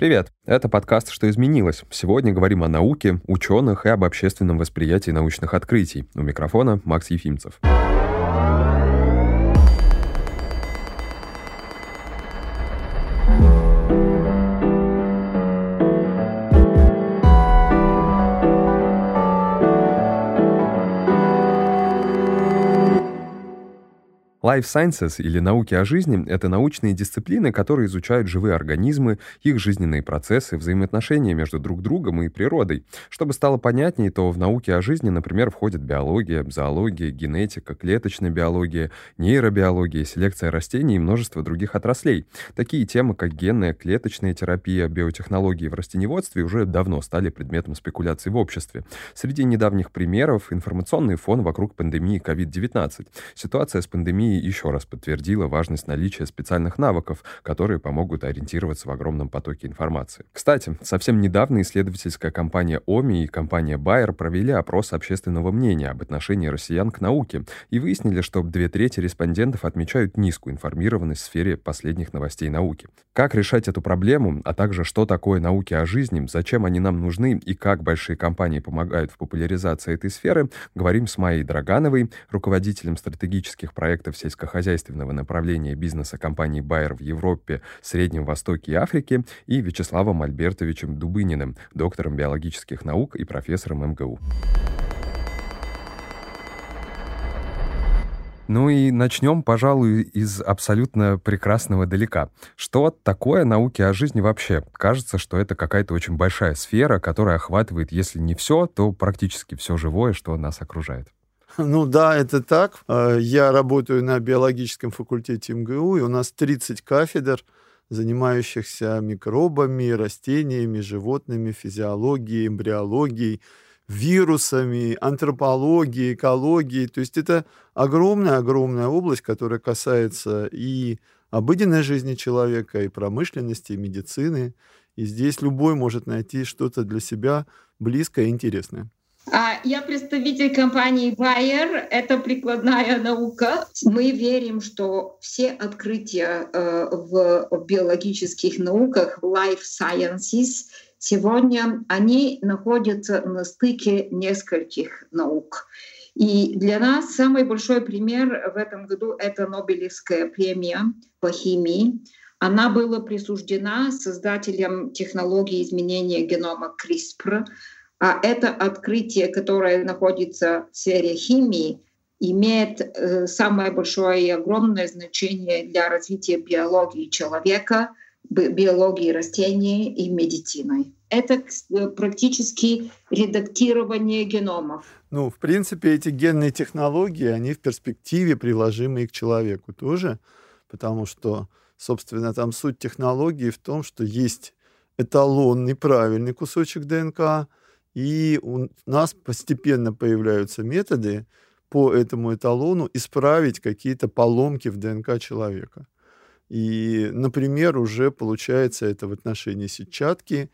Привет! Это подкаст «Что изменилось?». Сегодня говорим о науке, ученых и об общественном восприятии научных открытий. У микрофона Макс Ефимцев. Life Sciences или науки о жизни — это научные дисциплины, которые изучают живые организмы, их жизненные процессы, взаимоотношения между друг другом и природой. Чтобы стало понятнее, то в науке о жизни, например, входят биология, зоология, генетика, клеточная биология, нейробиология, селекция растений и множество других отраслей. Такие темы, как генная, клеточная терапия, биотехнологии в растеневодстве уже давно стали предметом спекуляций в обществе. Среди недавних примеров — информационный фон вокруг пандемии COVID-19. Ситуация с пандемией еще раз подтвердила важность наличия специальных навыков, которые помогут ориентироваться в огромном потоке информации. Кстати, совсем недавно исследовательская компания ОМИ и компания Bayer провели опрос общественного мнения об отношении россиян к науке и выяснили, что две трети респондентов отмечают низкую информированность в сфере последних новостей науки. Как решать эту проблему, а также что такое науки о жизни, зачем они нам нужны и как большие компании помогают в популяризации этой сферы, говорим с Майей Драгановой, руководителем стратегических проектов сельскохозяйственного направления бизнеса компании Bayer в Европе, Среднем Востоке и Африке, и Вячеславом Альбертовичем Дубыниным, доктором биологических наук и профессором МГУ. Ну и начнем, пожалуй, из абсолютно прекрасного далека. Что такое науки о жизни вообще? Кажется, что это какая-то очень большая сфера, которая охватывает, если не все, то практически все живое, что нас окружает. Ну да, это так. А, я работаю на биологическом факультете МГУ, и у нас 30 кафедр, занимающихся микробами, растениями, животными, физиологией, эмбриологией, вирусами, антропологией, экологией. То есть это огромная-огромная область, которая касается и обыденной жизни человека, и промышленности, и медицины. И здесь любой может найти что-то для себя близкое и интересное. Я представитель компании Bayer. Это прикладная наука. Мы верим, что все открытия э, в биологических науках, в life sciences, сегодня они находятся на стыке нескольких наук. И для нас самый большой пример в этом году — это Нобелевская премия по химии. Она была присуждена создателям технологии изменения генома CRISPR — а это открытие, которое находится в сфере химии, имеет э, самое большое и огромное значение для развития биологии человека, биологии растений и медицины. Это э, практически редактирование геномов. Ну, в принципе, эти генные технологии, они в перспективе приложимы и к человеку тоже, потому что, собственно, там суть технологии в том, что есть эталонный правильный кусочек ДНК, и у нас постепенно появляются методы по этому эталону исправить какие-то поломки в ДНК человека. И, например, уже получается это в отношении сетчатки,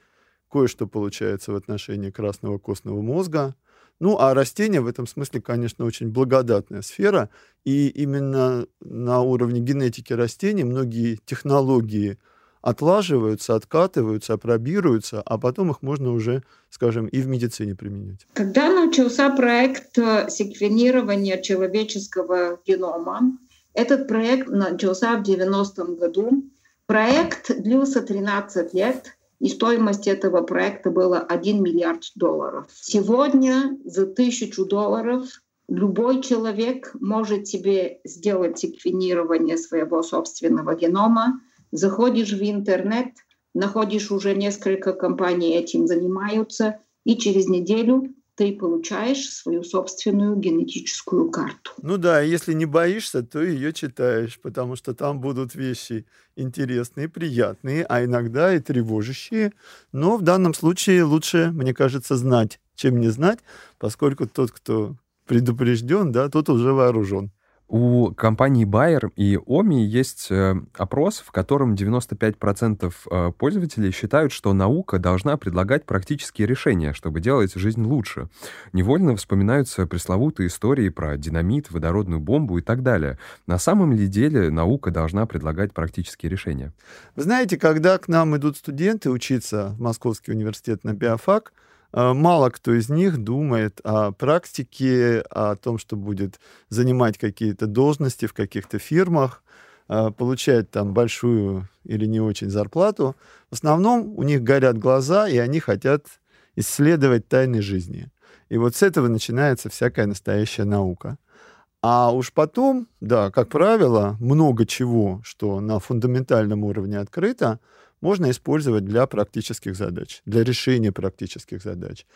кое-что получается в отношении красного костного мозга. Ну, а растения в этом смысле, конечно, очень благодатная сфера. И именно на уровне генетики растений многие технологии отлаживаются, откатываются, апробируются, а потом их можно уже, скажем, и в медицине применять. Когда начался проект э, секвенирования человеческого генома, этот проект начался в 90-м году. Проект длился 13 лет, и стоимость этого проекта была 1 миллиард долларов. Сегодня за тысячу долларов любой человек может себе сделать секвенирование своего собственного генома, Заходишь в интернет, находишь уже несколько компаний этим занимаются, и через неделю ты получаешь свою собственную генетическую карту. Ну да, если не боишься, то ее читаешь, потому что там будут вещи интересные, приятные, а иногда и тревожащие. Но в данном случае лучше, мне кажется, знать, чем не знать, поскольку тот, кто предупрежден, да, тот уже вооружен. У компании Bayer и OMI есть э, опрос, в котором 95% э, пользователей считают, что наука должна предлагать практические решения, чтобы делать жизнь лучше. Невольно вспоминаются пресловутые истории про динамит, водородную бомбу и так далее. На самом ли деле наука должна предлагать практические решения? Вы знаете, когда к нам идут студенты учиться в Московский университет на биофак, мало кто из них думает о практике, о том, что будет занимать какие-то должности в каких-то фирмах, э, получать там большую или не очень зарплату. В основном у них горят глаза, и они хотят исследовать тайны жизни. И вот с этого начинается всякая настоящая наука. А уж потом, да, как правило, много чего, что на фундаментальном уровне открыто, можно использовать для практических задач, для решения практических задач.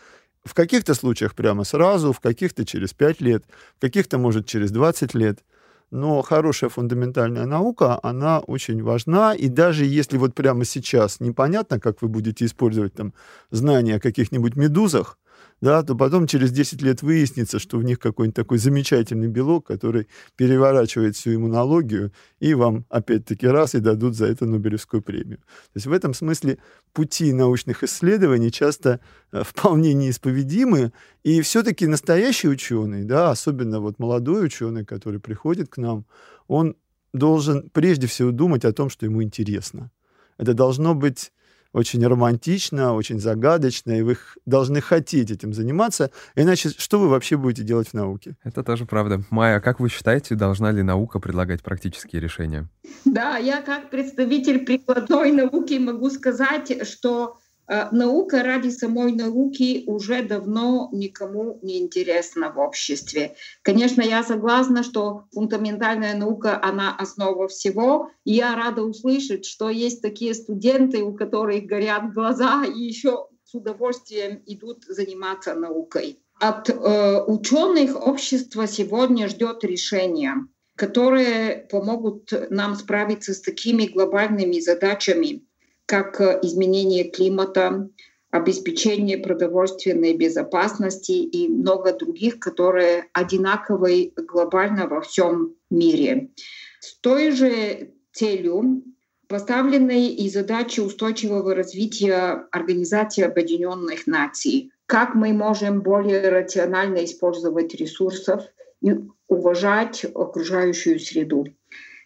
В каких-то случаях прямо сразу, в каких-то через 5 лет, в каких-то, может, через 20 лет. Но хорошая фундаментальная наука, она очень важна. И даже если вот прямо сейчас непонятно, как вы будете использовать там знания о каких-нибудь медузах, да, то потом через 10 лет выяснится, что в них какой-нибудь такой замечательный белок, который переворачивает всю иммунологию, и вам опять-таки раз и дадут за это Нобелевскую премию. То есть в этом смысле пути научных исследований часто э, вполне неисповедимы, и все-таки настоящий ученый, да, особенно вот молодой ученый, который приходит к нам, он должен прежде всего думать о том, что ему интересно. Это должно быть очень романтично, очень загадочно, и вы должны хотеть этим заниматься, иначе что вы вообще будете делать в науке? Это тоже правда. Майя, как вы считаете, должна ли наука предлагать практические решения? Да, я как представитель прикладной науки могу сказать, что наука ради самой науки уже давно никому не интересна в обществе. Конечно, я согласна, что фундаментальная наука, она основа всего. И я рада услышать, что есть такие студенты, у которых горят глаза и еще с удовольствием идут заниматься наукой. От э, ученых общество сегодня ждет решения, которые помогут нам справиться с такими глобальными задачами, как э, изменение климата, обеспечение продовольственной безопасности и много других, которые одинаковы глобально во всем мире. С той же целью поставлены и задачи устойчивого развития Организации Объединенных Наций. Как мы можем более рационально использовать ресурсов и уважать окружающую среду.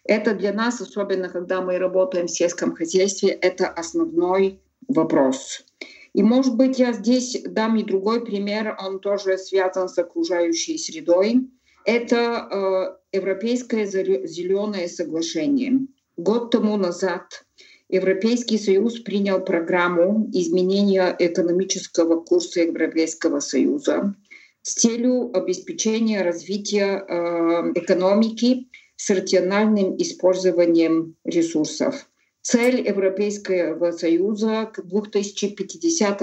Это для нас, особенно когда мы работаем в сельском хозяйстве, это основной вопрос. И, может быть, я здесь дам и другой пример, он тоже связан с окружающей средой. Это э, Европейское зеленое соглашение. Год тому назад Европейский Союз принял программу изменения экономического курса Европейского Союза с целью обеспечения развития э, экономики с рациональным использованием ресурсов. Цель Европейского Союза к 2050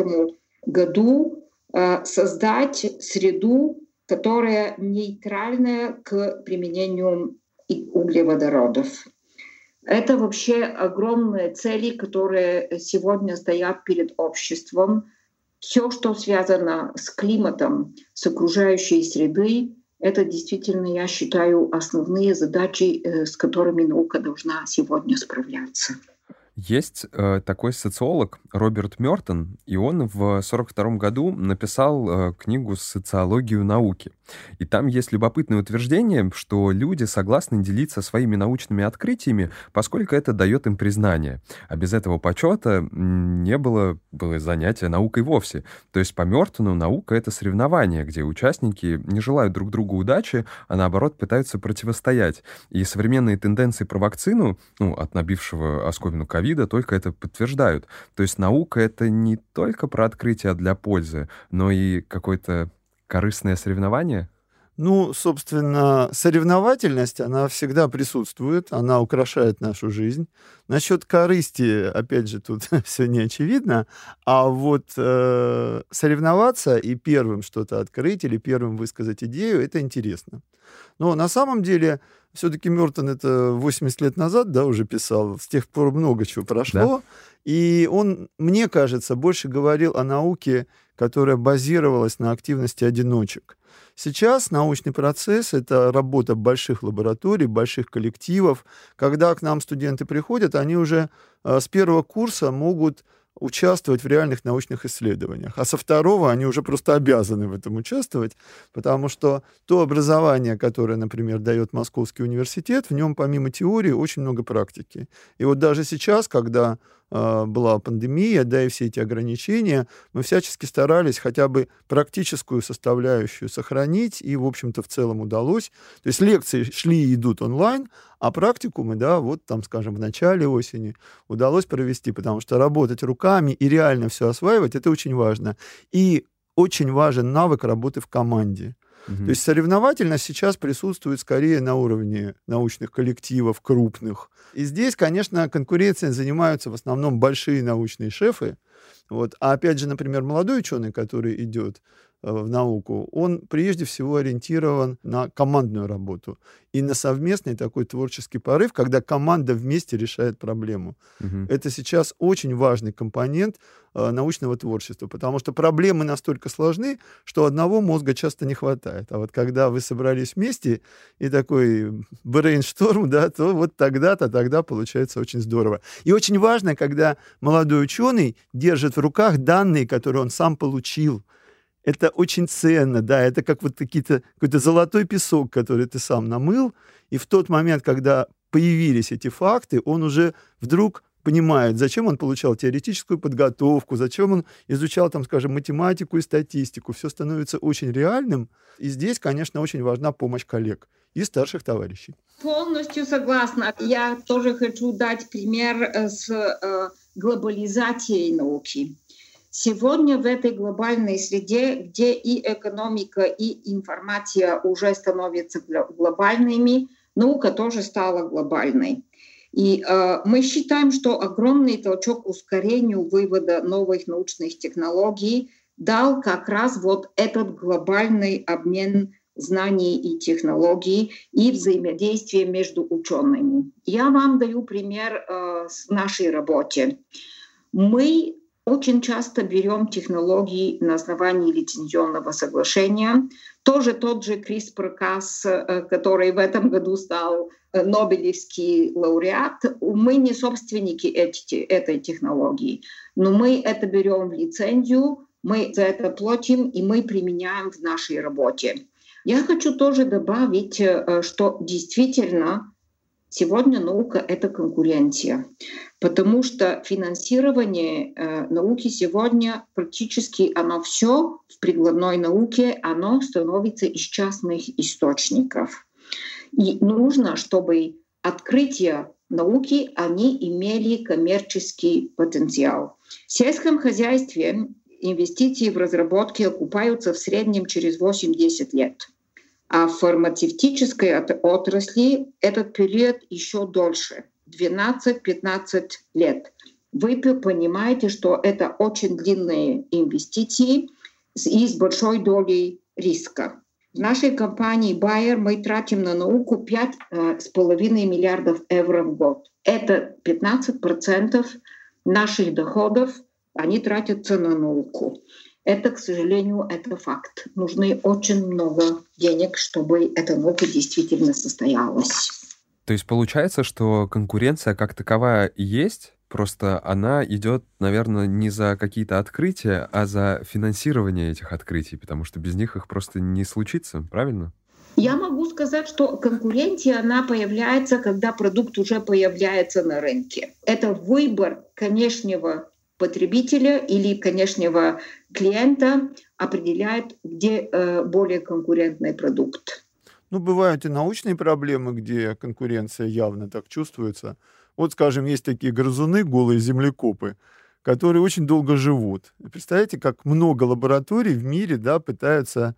году э, создать среду, которая нейтральная к применению углеводородов. Это вообще огромные цели, которые сегодня стоят перед обществом. Все, что связано с климатом, с окружающей средой, это действительно, я считаю, основные задачи, э, с которыми наука должна сегодня справляться. Есть э, такой социолог Роберт Мертон, и он в 1942 году написал э, книгу «Социологию науки». И там есть любопытное утверждение, что люди согласны делиться своими научными открытиями, поскольку это дает им признание. А без этого почета не было, было занятия наукой вовсе. То есть по Мертону наука — это соревнование, где участники не желают друг другу удачи, а наоборот пытаются противостоять. И современные тенденции про вакцину, ну, от набившего оскомину ковида, только это подтверждают. То есть наука — это не только про открытие для пользы, но и какой-то корыстное соревнование? Ну, собственно, соревновательность, она всегда присутствует, она украшает нашу жизнь. Насчет корысти, опять же, тут все не очевидно, а вот э, соревноваться и первым что-то открыть или первым высказать идею, это интересно. Но на самом деле, все-таки Мертон это 80 лет назад, да, уже писал, с тех пор много чего прошло, да. и он, мне кажется, больше говорил о науке, которая базировалась на активности одиночек. сейчас научный процесс — это работа больших лабораторий, больших коллективов. Когда к нам студенты приходят, они уже э, с первого курса могут участвовать в реальных научных исследованиях. А со второго они уже просто обязаны в этом участвовать, потому что то образование, которое, например, дает Московский университет, в нем помимо теории очень много практики. И вот даже сейчас, когда была пандемия, да, и все эти ограничения, мы всячески старались хотя бы практическую составляющую сохранить, и, в общем-то, в целом удалось. То есть лекции шли и идут онлайн, а практикумы, да, вот там, скажем, в начале осени удалось провести, потому что работать руками и реально все осваивать, это очень важно. И очень важен навык работы в команде. То есть соревновательность сейчас присутствует скорее на уровне научных коллективов крупных. И здесь, конечно, конкуренцией занимаются в основном большие научные шефы. Вот. А опять же, например, молодой ученый, который идет, в науку, он прежде всего ориентирован на командную работу и на совместный такой творческий порыв, когда команда вместе решает проблему. Угу. Это сейчас очень важный компонент э, научного творчества, потому что проблемы настолько сложны, что одного мозга часто не хватает. А вот когда вы собрались вместе и такой брейншторм, да, то вот тогда-то, тогда получается очень здорово. И очень важно, когда молодой ученый держит в руках данные, которые он сам получил, это очень ценно, да, это как вот какие-то, какой-то золотой песок, который ты сам намыл, и в тот момент, когда появились эти факты, он уже вдруг понимает, зачем он получал теоретическую подготовку, зачем он изучал, там, скажем, математику и статистику. Все становится очень реальным. И здесь, конечно, очень важна помощь коллег и старших товарищей. Полностью согласна. Я тоже хочу дать пример э, с э, глобализацией науки. Сегодня в этой глобальной среде, где и экономика, и информация уже становятся глобальными, наука тоже стала глобальной. И э, мы считаем, что огромный толчок ускорению вывода новых научных технологий дал как раз вот этот глобальный обмен знаний и технологий и взаимодействие между учеными. Я вам даю пример э, с нашей работе. Мы очень часто берем технологии на основании лицензионного соглашения. Тоже тот же CRISPR-Cas, э, который в этом году стал э, Нобелевский лауреат. Мы не собственники эти, этой технологии, но мы это берем в лицензию, мы за это платим и мы применяем в нашей работе. Я хочу тоже добавить, э, что действительно Сегодня наука — это конкуренция, потому что финансирование э, науки сегодня практически оно все в прикладной науке, оно становится из частных источников. И нужно, чтобы открытия науки, они имели коммерческий потенциал. В сельском хозяйстве инвестиции в разработки окупаются в среднем через 8-10 лет. А в фармацевтической отрасли этот период еще дольше, 12-15 лет. Вы понимаете, что это очень длинные инвестиции и с большой долей риска. В нашей компании Bayer мы тратим на науку 5,5 э, миллиардов евро в год. Это 15% наших доходов, они тратятся на науку. Это, к сожалению, это факт. Нужны очень много денег, чтобы эта наука действительно состоялась. То есть получается, что конкуренция как таковая есть, просто она идет, наверное, не за какие-то открытия, а за финансирование этих открытий, потому что без них их просто не случится, правильно? Я могу сказать, что конкуренция, она появляется, когда продукт уже появляется на рынке. Это выбор конечного потребителя или конечного клиента определяет, где э, более конкурентный продукт. Ну, бывают и научные проблемы, где конкуренция явно так чувствуется. Вот, скажем, есть такие грызуны, голые землекопы, которые очень долго живут. Представляете, как много лабораторий в мире да, пытаются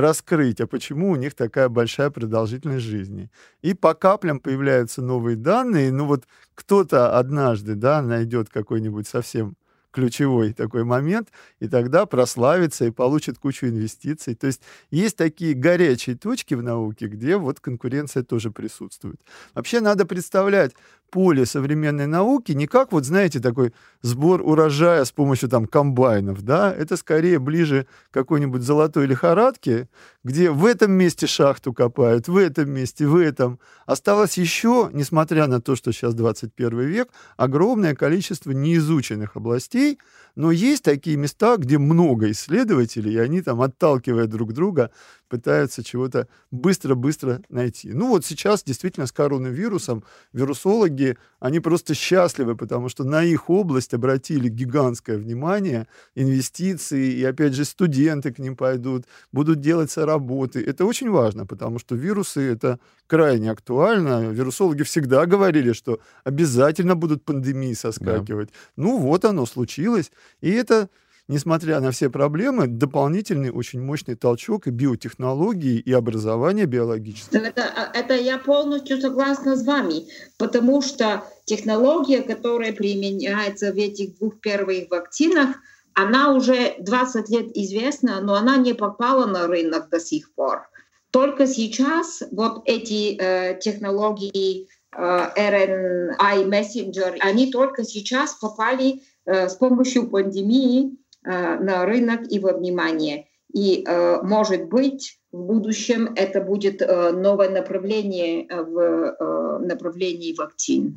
раскрыть, а почему у них такая большая продолжительность жизни. И по каплям появляются новые данные. Ну вот кто-то однажды да, найдет какой-нибудь совсем ключевой такой момент, и тогда прославится и получит кучу инвестиций. То есть есть такие горячие точки в науке, где вот конкуренция тоже присутствует. Вообще надо представлять, поле современной науки не как, вот знаете, такой сбор урожая с помощью там комбайнов, да, это скорее ближе к какой-нибудь золотой лихорадке, где в этом месте шахту копают, в этом месте, в этом. Осталось еще, несмотря на то, что сейчас 21 век, огромное количество неизученных областей, но есть такие места, где много исследователей, и они там, отталкивая друг друга, пытаются чего-то быстро-быстро найти. Ну вот сейчас действительно с коронавирусом вирусологи, они просто счастливы, потому что на их область обратили гигантское внимание, инвестиции, и опять же студенты к ним пойдут, будут делать работы. Это очень важно, потому что вирусы — это крайне актуально. Вирусологи всегда говорили, что обязательно будут пандемии соскакивать. Да. Ну вот оно случилось, и это несмотря на все проблемы, дополнительный очень мощный толчок и биотехнологии, и образование биологическое. Это, это я полностью согласна с вами, потому что технология, которая применяется в этих двух первых вакцинах, она уже 20 лет известна, но она не попала на рынок до сих пор. Только сейчас вот эти э, технологии э, RNA messenger, они только сейчас попали с помощью пандемии Э, на рынок и во внимание. И, э, может быть, в будущем это будет э, новое направление в направлении вакцин.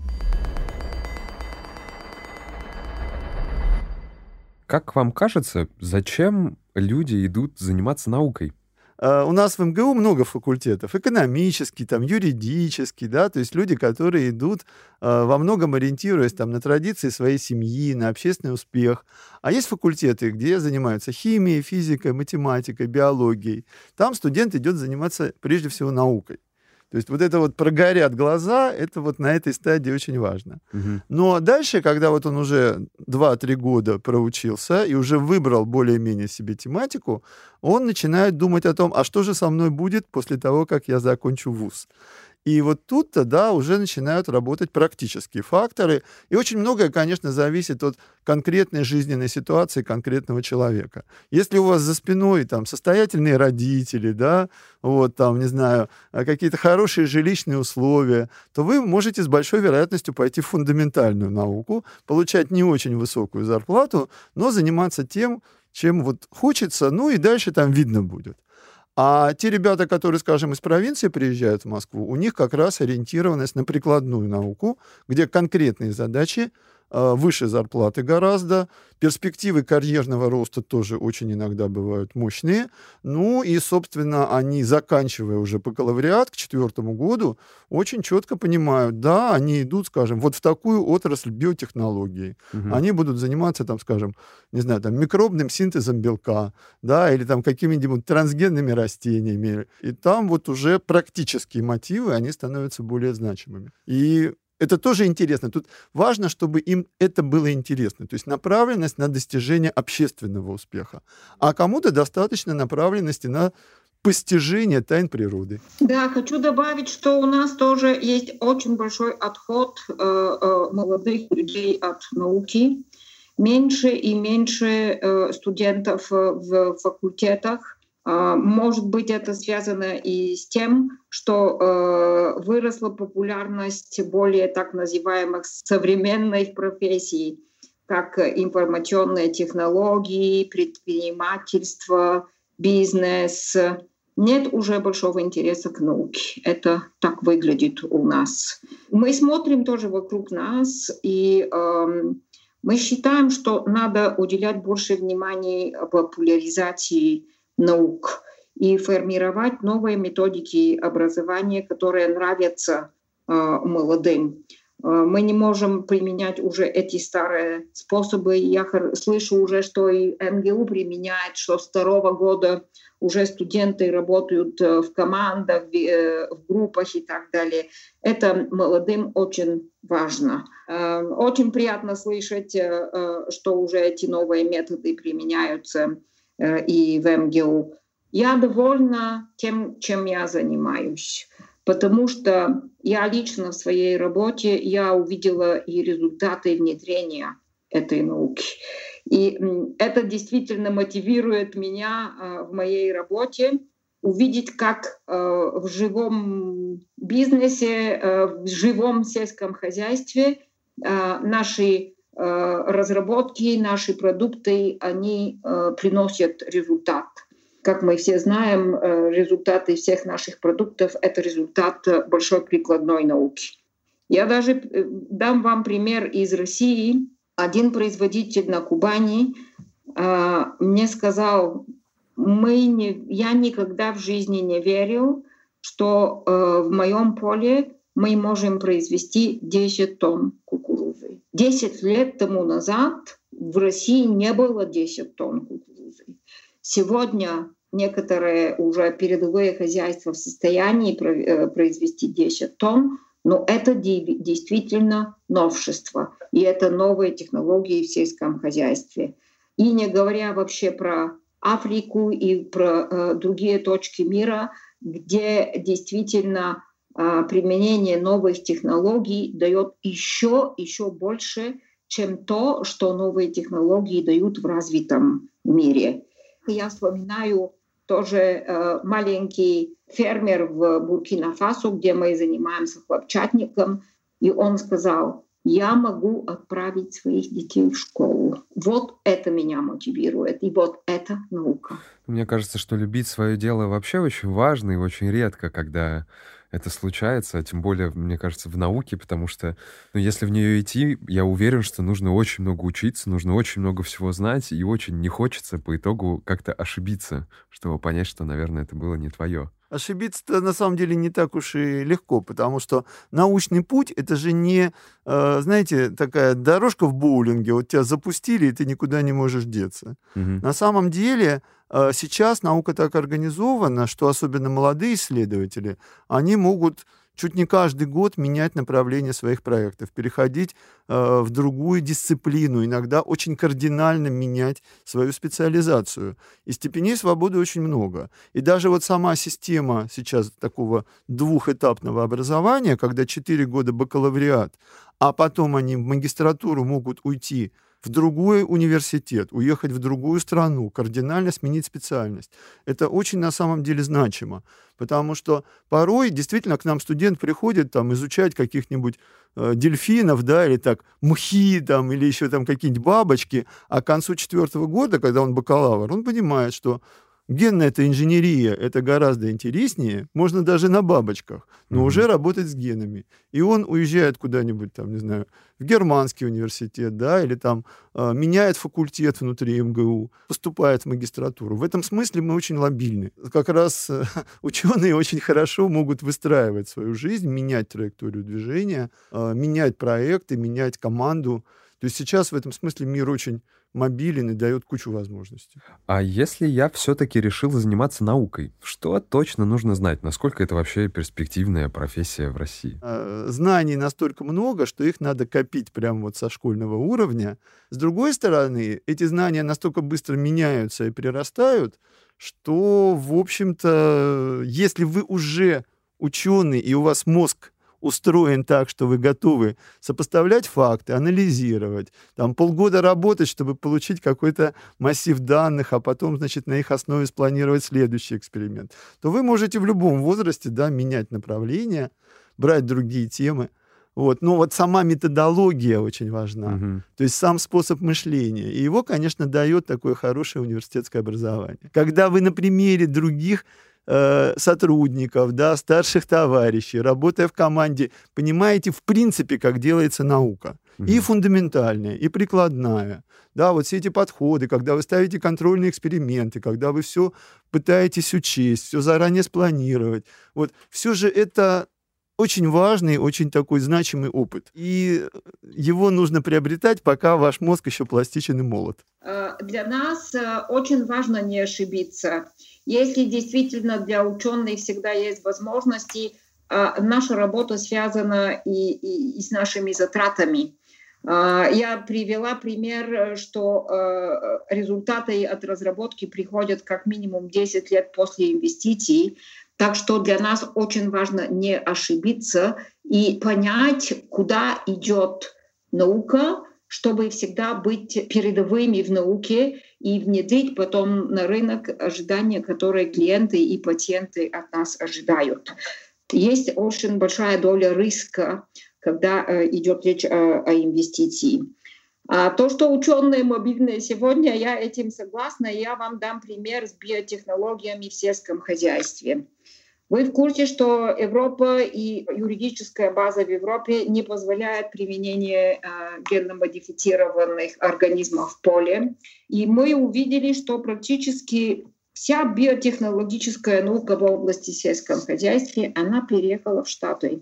Как вам кажется, зачем люди идут заниматься наукой? А, у нас в МГУ много факультетов. Экономический, там, юридический, да, то есть люди, которые идут а, во многом ориентируясь там, на традиции своей семьи, на общественный успех. А есть факультеты, где занимаются химией, физикой, математикой, биологией. Там студент идет заниматься прежде всего наукой. То есть вот это вот прогорят глаза, это вот на этой стадии очень важно. Угу. Но дальше, когда вот он уже 2-3 года проучился и уже выбрал более-менее себе тематику, он начинает думать о том, а что же со мной будет после того, как я закончу вуз. И вот тут-то, да, уже начинают работать практические факторы. И очень многое, конечно, зависит от конкретной жизненной ситуации конкретного человека. Если у вас за спиной там состоятельные родители, да, вот там, не знаю, а, какие-то хорошие жилищные условия, то вы можете с большой вероятностью пойти в фундаментальную науку, получать не очень высокую зарплату, но заниматься тем, чем вот хочется, ну и дальше там видно будет. А те ребята, которые, скажем, из провинции приезжают в Москву, у них как раз ориентированность на прикладную науку, где конкретные задачи выше зарплаты гораздо, перспективы карьерного роста тоже очень иногда бывают мощные. Ну и, собственно, они, заканчивая уже бакалавриат к четвертому году, очень четко понимают, да, они идут, скажем, вот в такую отрасль биотехнологии. Угу. Они будут заниматься, там, скажем, не знаю, там, микробным синтезом белка, да, или там какими-нибудь трансгенными растениями. И там вот уже практические мотивы, они становятся более значимыми. И это тоже интересно. Тут важно, чтобы им это было интересно. То есть направленность на достижение общественного успеха. А кому-то достаточно направленности на постижение тайн природы. Да, хочу добавить, что у нас тоже есть очень большой отход э, э, молодых людей от науки. Меньше и меньше э, студентов в факультетах может быть, это связано и с тем, что э, выросла популярность более так называемых современных профессий, как информационные технологии, предпринимательство, бизнес. Нет уже большого интереса к науке. Это так выглядит у нас. Мы смотрим тоже вокруг нас, и э, мы считаем, что надо уделять больше внимания популяризации наук и формировать новые методики образования, которые нравятся э, молодым. Э, мы не можем применять уже эти старые способы. Я слышу уже, что и МГУ применяет, что с второго года уже студенты работают э, в командах, в группах и так далее. Это молодым очень важно. Очень приятно слышать, что уже эти новые методы применяются и в МГУ. Я довольна тем, чем я занимаюсь, потому что я лично в своей работе я увидела и результаты внедрения этой науки. И это действительно мотивирует меня э, в моей работе. увидеть, как э, в живом бизнесе, э, в живом сельском хозяйстве э, наши разработки, наши продукты, они приносят результат. Как мы все знаем, результаты всех наших продуктов — это результат большой прикладной науки. Я даже дам вам пример из России. Один производитель на Кубани мне сказал, мы не, я никогда в жизни не верил, что э, в моем поле мы можем произвести 10 тонн кукурузы. 10 лет тому назад в России не было 10 тонн кукурузы. Сегодня некоторые уже передовые хозяйства в состоянии э, произвести 10 тонн, но это действительно новшество, и это новые технологии в сельском хозяйстве. И не говоря вообще про Африку и про э, другие точки мира, где действительно применение новых технологий дает еще, еще больше, чем то, что новые технологии дают в развитом мире. Я вспоминаю тоже э, маленький фермер в Буркина-Фасо, где мы занимаемся хлопчатником, и он сказал, я могу отправить своих детей в школу. Вот это меня мотивирует, и вот это наука. Мне кажется, что любить свое дело вообще очень важно и очень редко, когда это случается, а тем более, мне кажется, в науке, потому что, ну, если в нее идти, я уверен, что нужно очень много учиться, нужно очень много всего знать, и очень не хочется по итогу как-то ошибиться, чтобы понять, что, наверное, это было не твое ошибиться-то на самом деле не так уж и легко, потому что научный путь — это же не, э, знаете, такая дорожка в боулинге, вот тебя запустили, и ты никуда не можешь деться. Угу. На самом деле сейчас наука так организована, что особенно молодые исследователи, они могут чуть не каждый год менять направление своих проектов, переходить э, в другую дисциплину, иногда очень кардинально менять свою специализацию. И степеней свободы очень много. И даже вот сама система сейчас такого двухэтапного образования, когда 4 года бакалавриат, а потом они в магистратуру могут уйти в другой университет, уехать в другую страну, кардинально сменить специальность. Это очень на самом деле значимо, потому что порой действительно к нам студент приходит там изучать каких-нибудь э, дельфинов, да, или так мухи там, или еще там какие-нибудь бабочки, а к концу четвертого года, когда он бакалавр, он понимает, что Генная это инженерия, это гораздо интереснее, можно даже на бабочках, но mm-hmm. уже работать с генами. И он уезжает куда-нибудь, там, не знаю, в германский университет, да, или там э, меняет факультет внутри МГУ, поступает в магистратуру. В этом смысле мы очень лобильны. Как раз э, ученые очень хорошо могут выстраивать свою жизнь, менять траекторию движения, э, менять проекты, менять команду. То есть сейчас в этом смысле мир очень мобилен и дает кучу возможностей. А если я все-таки решил заниматься наукой, что точно нужно знать? Насколько это вообще перспективная профессия в России? А, знаний настолько много, что их надо копить прямо вот со школьного уровня. С другой стороны, эти знания настолько быстро меняются и прирастают, что, в общем-то, если вы уже ученый и у вас мозг устроен так, что вы готовы сопоставлять факты, анализировать, там полгода работать, чтобы получить какой-то массив данных, а потом, значит, на их основе спланировать следующий эксперимент, то вы можете в любом возрасте, да, менять направление, брать другие темы. Вот. Но вот сама методология очень важна. Угу. То есть сам способ мышления. И его, конечно, дает такое хорошее университетское образование. Когда вы на примере других Э, сотрудников, да, старших товарищей, работая в команде, понимаете, в принципе, как делается наука. И фундаментальная, и прикладная. Да, вот все эти подходы, когда вы ставите контрольные эксперименты, когда вы все пытаетесь учесть, все заранее спланировать. Вот все же это очень важный, очень такой значимый опыт. И его нужно приобретать, пока ваш мозг еще пластичен и молод. Э, для нас э, очень важно не ошибиться. Если действительно для ученых всегда есть возможности, а, наша работа связана и, и, и с нашими затратами. Я привела пример, что результаты от разработки приходят как минимум 10 лет после инвестиций. Так что для нас очень важно не ошибиться и понять, куда идет наука, чтобы всегда быть передовыми в науке и внедрить потом на рынок ожидания, которые клиенты и пациенты от нас ожидают. Есть очень большая доля риска, когда э, идет речь о, о инвестиции. А то, что ученые мобильные сегодня, я этим согласна. Я вам дам пример с биотехнологиями в сельском хозяйстве. Вы в курсе, что Европа и юридическая база в Европе не позволяет применение э, генно-модифицированных организмов в поле. И мы увидели, что практически вся биотехнологическая наука в области сельского хозяйства, она переехала в Штаты.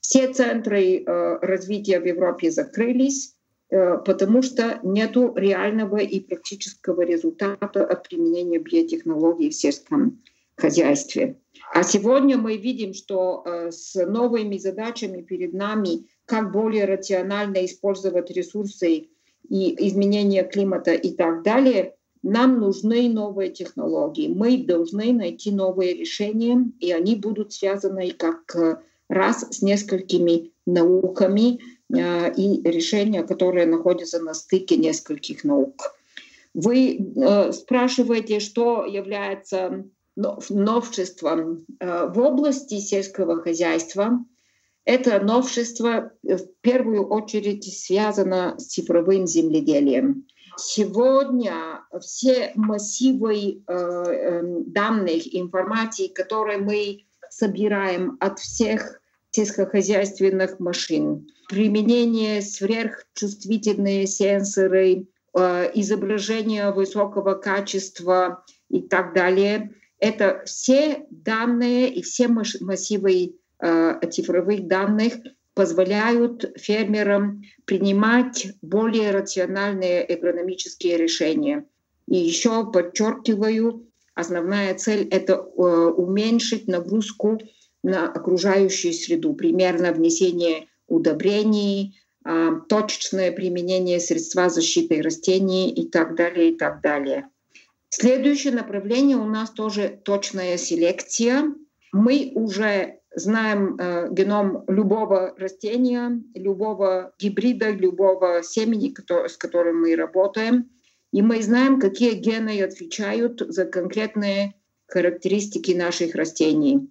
Все центры э, развития в Европе закрылись, потому что нет реального и практического результата от применения биотехнологий в сельском хозяйстве. А сегодня мы видим, что э, с новыми задачами перед нами, как более рационально использовать ресурсы и изменение климата и так далее, нам нужны новые технологии. Мы должны найти новые решения, и они будут связаны как раз с несколькими науками э, и решения, которые находятся на стыке нескольких наук. Вы э, спрашиваете, что является новшеством э, в области сельского хозяйства. Это новшество в первую очередь связано с цифровым земледелием. Сегодня все массивы э, данных, информации, которые мы собираем от всех сельскохозяйственных машин, применение сверхчувствительные сенсоры, э, изображения высокого качества и так далее — это все данные и все массивы э, цифровых данных позволяют фермерам принимать более рациональные экономические решения. И еще подчеркиваю, основная цель — это э, уменьшить нагрузку на окружающую среду, примерно внесение удобрений, э, точечное применение средства защиты растений и так далее, и так далее. Следующее направление у нас тоже точная селекция. Мы уже знаем э, геном любого растения, любого гибрида, любого семени, который, с которым мы работаем. И мы знаем, какие гены отвечают за конкретные характеристики наших растений.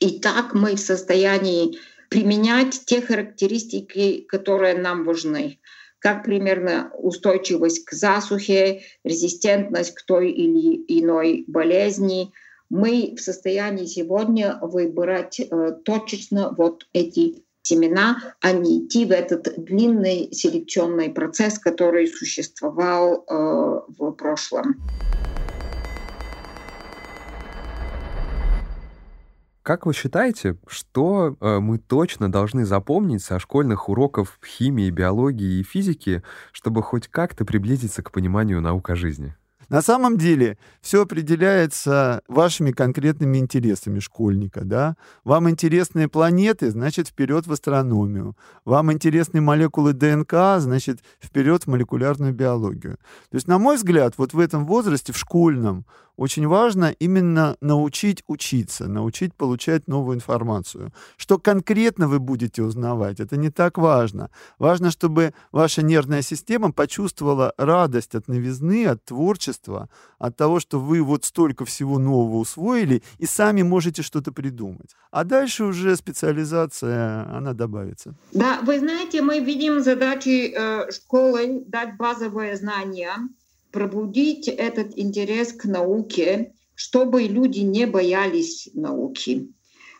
И так мы в состоянии применять те характеристики, которые нам важны как примерно устойчивость к засухе, резистентность к той или иной болезни. Мы в состоянии сегодня выбирать э, точечно вот эти семена, а не идти в этот длинный селекционный процесс, который существовал э, в прошлом. Как вы считаете, что э, мы точно должны запомнить со школьных уроков химии, биологии и физики, чтобы хоть как-то приблизиться к пониманию наук о жизни? На самом деле все определяется вашими конкретными интересами школьника. Да? Вам интересны планеты, значит, вперед в астрономию. Вам интересны молекулы ДНК, значит, вперед в молекулярную биологию. То есть, на мой взгляд, вот в этом возрасте, в школьном, очень важно именно научить учиться, научить получать новую информацию. Что конкретно вы будете узнавать, это не так важно. Важно, чтобы ваша нервная система почувствовала радость от новизны, от творчества, от того, что вы вот столько всего нового усвоили и сами можете что-то придумать. А дальше уже специализация, она добавится. Да, вы знаете, мы видим задачи э, школы дать базовые знания, пробудить этот интерес к науке, чтобы люди не боялись науки.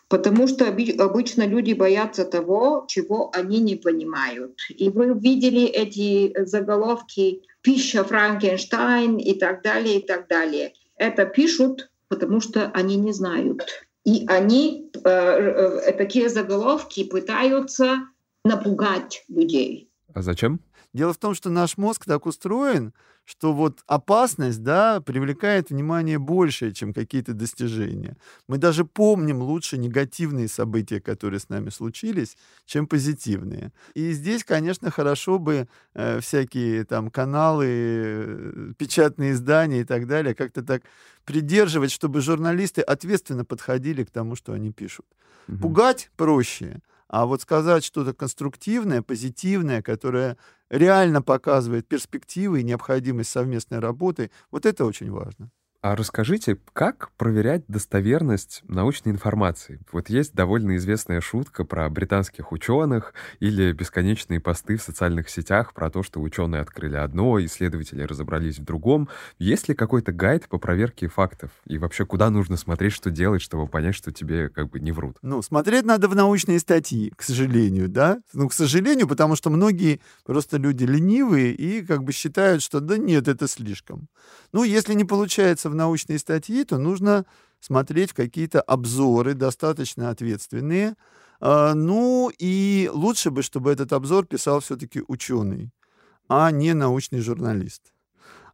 Потому что обычно люди боятся того, чего они не понимают. И вы видели эти заголовки «Пища Франкенштайн» и так далее, и так далее. Это пишут, потому что они не знают. И они, э, э, такие заголовки, пытаются напугать людей. А зачем? Дело в том, что наш мозг так устроен, что вот опасность, да, привлекает внимание больше, чем какие-то достижения. Мы даже помним лучше негативные события, которые с нами случились, чем позитивные. И здесь, конечно, хорошо бы э, всякие там каналы, э, печатные издания и так далее как-то так придерживать, чтобы журналисты ответственно подходили к тому, что они пишут. Угу. Пугать проще, а вот сказать что-то конструктивное, позитивное, которое реально показывает перспективы и необходимость совместной работы, вот это очень важно. А расскажите, как проверять достоверность научной информации? Вот есть довольно известная шутка про британских ученых или бесконечные посты в социальных сетях про то, что ученые открыли одно, исследователи разобрались в другом. Есть ли какой-то гайд по проверке фактов? И вообще, куда нужно смотреть, что делать, чтобы понять, что тебе как бы не врут? Ну, смотреть надо в научные статьи, к сожалению, да? Ну, к сожалению, потому что многие просто люди ленивые и как бы считают, что да нет, это слишком. Ну, если не получается в научные статьи, то нужно смотреть какие-то обзоры достаточно ответственные. А, ну и лучше бы, чтобы этот обзор писал все-таки ученый, а не научный журналист.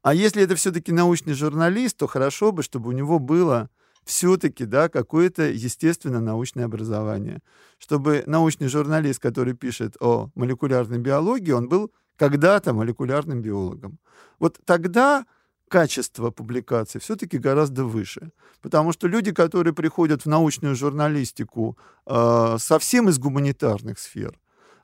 А если это все-таки научный журналист, то хорошо бы, чтобы у него было все-таки да, какое-то естественно научное образование. Чтобы научный журналист, который пишет о молекулярной биологии, он был когда-то молекулярным биологом. Вот тогда качество публикаций все-таки гораздо выше. Потому что люди, которые приходят в научную журналистику э, совсем из гуманитарных сфер,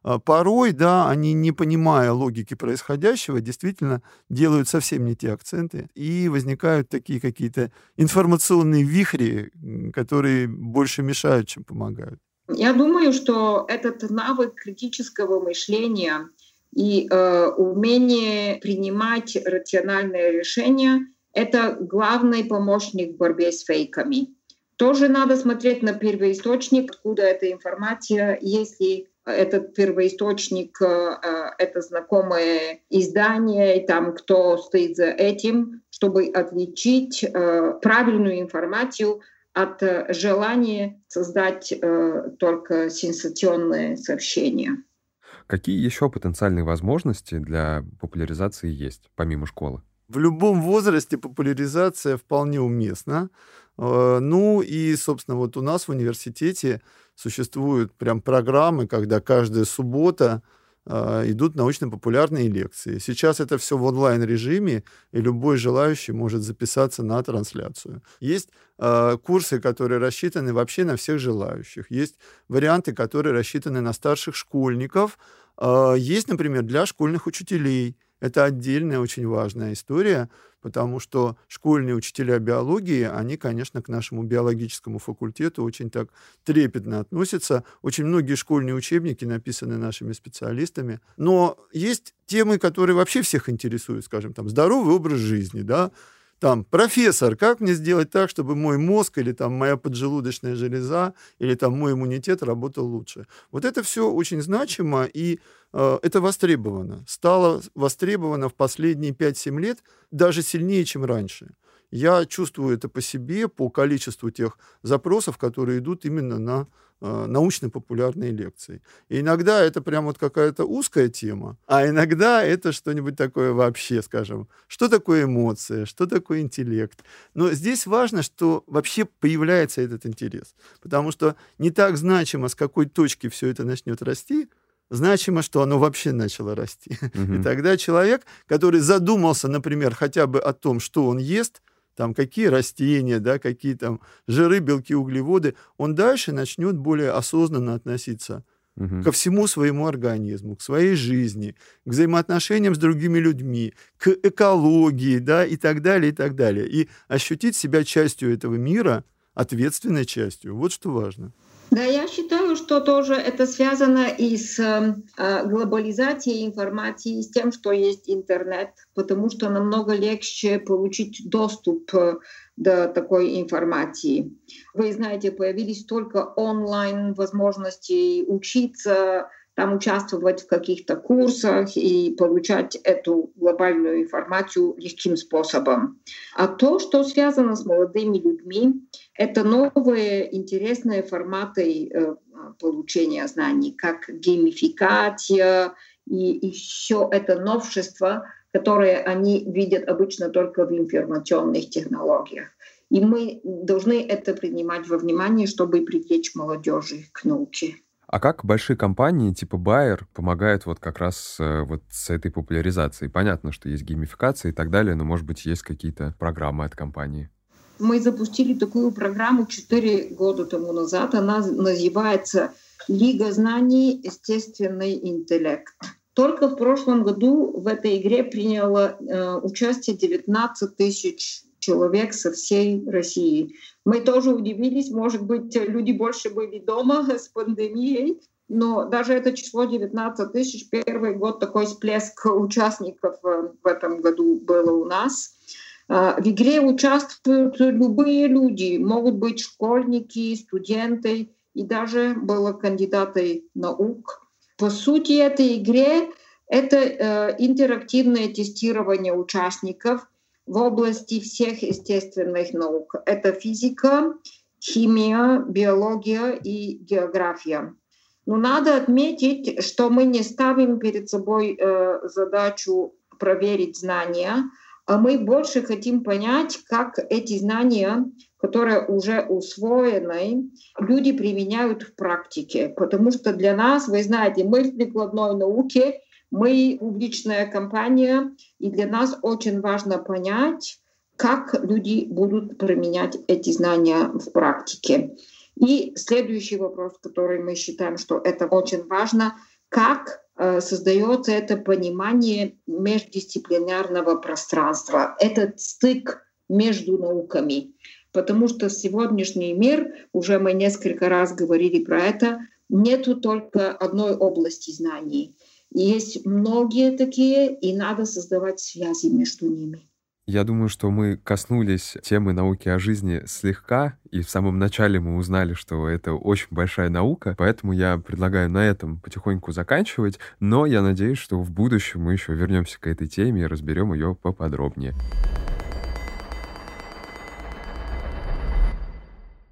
э, порой, да, они, не понимая логики происходящего, действительно делают совсем не те акценты, и возникают такие какие-то информационные вихри, которые больше мешают, чем помогают. Я думаю, что этот навык критического мышления и э, умение принимать рациональные решения — это главный помощник в борьбе с фейками. Тоже надо смотреть на первоисточник, откуда эта информация, если этот первоисточник э, — это знакомое издание, и там кто стоит за этим, чтобы отличить э, правильную информацию от э, желания создать э, только сенсационные сообщения. Какие еще потенциальные возможности для популяризации есть, помимо школы? В любом возрасте популяризация вполне уместна. Э, ну и, собственно, вот у нас в университете существуют прям программы, когда каждая суббота э, идут научно-популярные лекции. Сейчас это все в онлайн-режиме, и любой желающий может записаться на трансляцию. Есть э, курсы, которые рассчитаны вообще на всех желающих. Есть варианты, которые рассчитаны на старших школьников, а, есть, например, для школьных учителей. Это отдельная очень важная история, потому что школьные учителя биологии, они, конечно, к нашему биологическому факультету очень так трепетно относятся. Очень многие школьные учебники написаны нашими специалистами. Но есть темы, которые вообще всех интересуют, скажем, там, здоровый образ жизни, да, там, профессор, как мне сделать так, чтобы мой мозг или там моя поджелудочная железа или там мой иммунитет работал лучше? Вот это все очень значимо, и э, это востребовано. Стало востребовано в последние 5-7 лет даже сильнее, чем раньше. Я чувствую это по себе, по количеству тех запросов, которые идут именно на э, научно-популярные лекции. И иногда это прям вот какая-то узкая тема, а иногда это что-нибудь такое вообще, скажем, что такое эмоция, что такое интеллект. Но здесь важно, что вообще появляется этот интерес, потому что не так значимо, с какой точки все это начнет расти, значимо, что оно вообще начало расти. Угу. И тогда человек, который задумался, например, хотя бы о том, что он ест, там какие растения, да, какие там жиры, белки, углеводы, он дальше начнет более осознанно относиться угу. ко всему своему организму, к своей жизни, к взаимоотношениям с другими людьми, к экологии, да, и так далее, и так далее. И ощутить себя частью этого мира, ответственной частью. Вот что важно. Да, я считаю, что тоже это связано и с э, глобализацией информации, и с тем, что есть интернет, потому что намного легче получить доступ э, до такой информации. Вы знаете, появились только онлайн возможности учиться, там участвовать в каких-то курсах и получать эту глобальную информацию легким способом. А то, что связано с молодыми людьми, это новые интересные форматы э, получения знаний, как геймификация и еще это новшество, которое они видят обычно только в информационных технологиях. И мы должны это принимать во внимание, чтобы привлечь молодежи к науке. А как большие компании типа Bayer помогают вот как раз э, вот с этой популяризацией? Понятно, что есть геймификация и так далее, но, может быть, есть какие-то программы от компании? Мы запустили такую программу 4 года тому назад. Она называется «Лига знаний. Естественный интеллект». Только в прошлом году в этой игре приняло э, участие 19 тысяч человек со всей России. Мы тоже удивились, может быть, люди больше были дома с пандемией, но даже это число 19 тысяч, первый год такой всплеск участников э, в этом году было у нас. Э, в игре участвуют любые люди, могут быть школьники, студенты и даже было кандидаты наук. По сути, этой игре это э, интерактивное тестирование участников в области всех естественных наук. Это физика, химия, биология и география. Но надо отметить, что мы не ставим перед собой э, задачу проверить знания, а мы больше хотим понять, как эти знания, которые уже усвоены, люди применяют в практике. Потому что для нас, вы знаете, мы в прикладной науке, мы публичная компания, и для нас очень важно понять, как люди будут применять эти знания в практике. И следующий вопрос, который мы считаем, что это очень важно, как э, создается это понимание междисциплинарного пространства, этот стык между науками. Потому что сегодняшний мир, уже мы несколько раз говорили про это, нету только одной области знаний. Есть многие такие, и надо создавать связи между ними. Я думаю, что мы коснулись темы науки о жизни слегка, и в самом начале мы узнали, что это очень большая наука, поэтому я предлагаю на этом потихоньку заканчивать, но я надеюсь, что в будущем мы еще вернемся к этой теме и разберем ее поподробнее.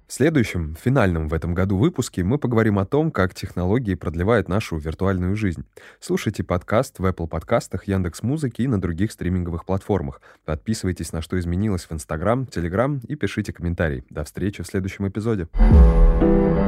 В следующем, финальном в этом году выпуске мы поговорим о том, как технологии продлевают нашу виртуальную жизнь. Слушайте подкаст в Apple подкастах, Яндекс Музыки и на других стриминговых платформах. Подписывайтесь на «Что изменилось» в Instagram, Telegram и пишите комментарии. До встречи в следующем эпизоде. thank you